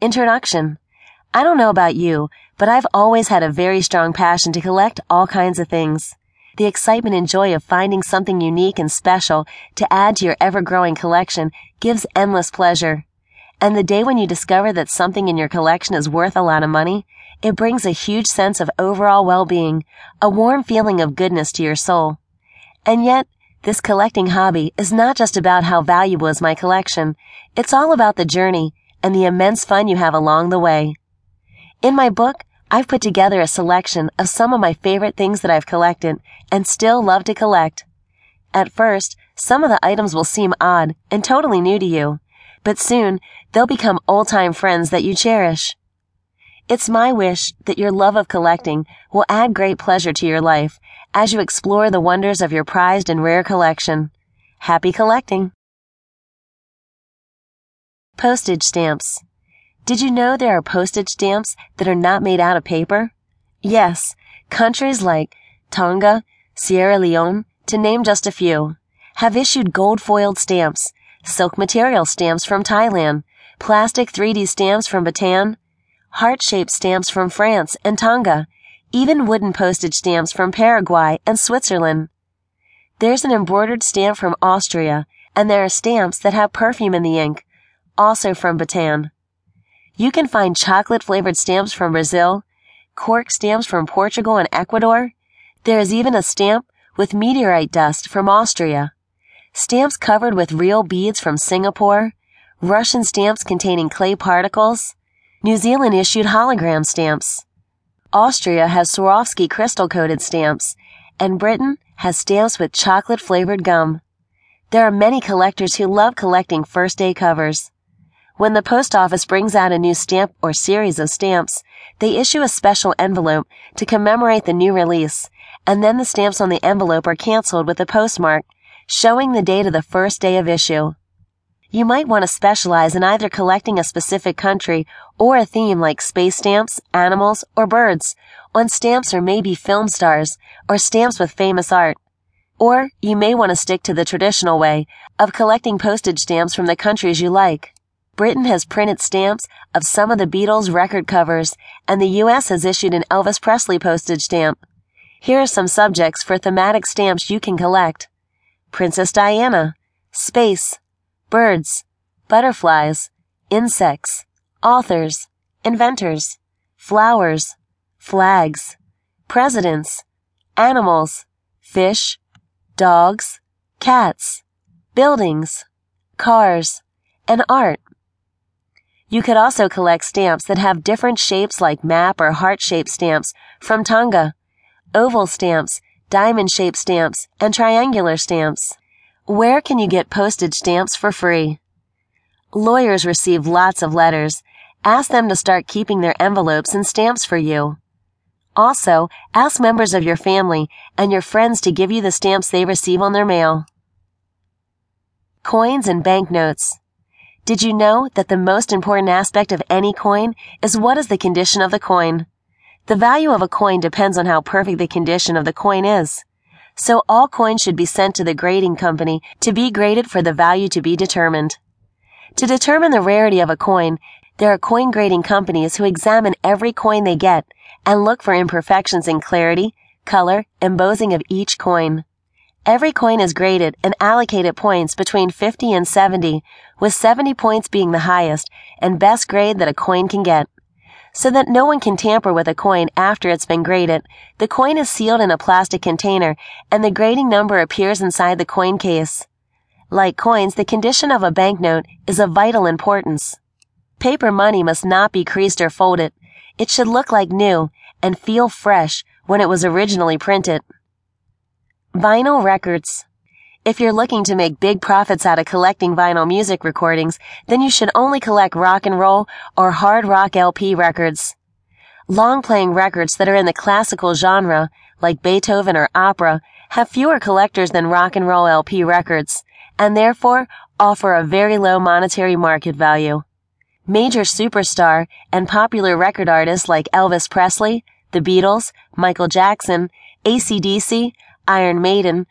Introduction. I don't know about you, but I've always had a very strong passion to collect all kinds of things. The excitement and joy of finding something unique and special to add to your ever-growing collection gives endless pleasure. And the day when you discover that something in your collection is worth a lot of money, it brings a huge sense of overall well-being, a warm feeling of goodness to your soul. And yet, this collecting hobby is not just about how valuable is my collection. It's all about the journey and the immense fun you have along the way. In my book, I've put together a selection of some of my favorite things that I've collected and still love to collect. At first, some of the items will seem odd and totally new to you, but soon they'll become old-time friends that you cherish. It's my wish that your love of collecting will add great pleasure to your life as you explore the wonders of your prized and rare collection. Happy collecting! Postage stamps. Did you know there are postage stamps that are not made out of paper? Yes, countries like Tonga, Sierra Leone, to name just a few, have issued gold foiled stamps, silk material stamps from Thailand, plastic 3D stamps from Bhutan, heart shaped stamps from France and Tonga, even wooden postage stamps from Paraguay and Switzerland. There's an embroidered stamp from Austria, and there are stamps that have perfume in the ink, also from Bhutan. You can find chocolate flavored stamps from Brazil, cork stamps from Portugal and Ecuador. There is even a stamp with meteorite dust from Austria. Stamps covered with real beads from Singapore. Russian stamps containing clay particles. New Zealand issued hologram stamps. Austria has Swarovski crystal coated stamps, and Britain has stamps with chocolate flavored gum. There are many collectors who love collecting first day covers. When the post office brings out a new stamp or series of stamps, they issue a special envelope to commemorate the new release, and then the stamps on the envelope are canceled with a postmark, showing the date of the first day of issue. You might want to specialize in either collecting a specific country or a theme like space stamps, animals, or birds, on stamps or maybe film stars, or stamps with famous art. Or you may want to stick to the traditional way of collecting postage stamps from the countries you like. Britain has printed stamps of some of the Beatles record covers, and the U.S. has issued an Elvis Presley postage stamp. Here are some subjects for thematic stamps you can collect. Princess Diana, space, birds, butterflies, insects, authors, inventors, flowers, flags, presidents, animals, fish, dogs, cats, buildings, cars, and art. You could also collect stamps that have different shapes like map or heart-shaped stamps from Tonga, oval stamps, diamond-shaped stamps, and triangular stamps. Where can you get postage stamps for free? Lawyers receive lots of letters. Ask them to start keeping their envelopes and stamps for you. Also, ask members of your family and your friends to give you the stamps they receive on their mail. Coins and banknotes. Did you know that the most important aspect of any coin is what is the condition of the coin? The value of a coin depends on how perfect the condition of the coin is. So all coins should be sent to the grading company to be graded for the value to be determined. To determine the rarity of a coin, there are coin grading companies who examine every coin they get and look for imperfections in clarity, color, embossing of each coin. Every coin is graded and allocated points between 50 and 70, with 70 points being the highest and best grade that a coin can get. So that no one can tamper with a coin after it's been graded, the coin is sealed in a plastic container and the grading number appears inside the coin case. Like coins, the condition of a banknote is of vital importance. Paper money must not be creased or folded. It should look like new and feel fresh when it was originally printed. Vinyl records. If you're looking to make big profits out of collecting vinyl music recordings, then you should only collect rock and roll or hard rock LP records. Long playing records that are in the classical genre, like Beethoven or opera, have fewer collectors than rock and roll LP records, and therefore offer a very low monetary market value. Major superstar and popular record artists like Elvis Presley, the Beatles, Michael Jackson, ACDC, Iron Maiden,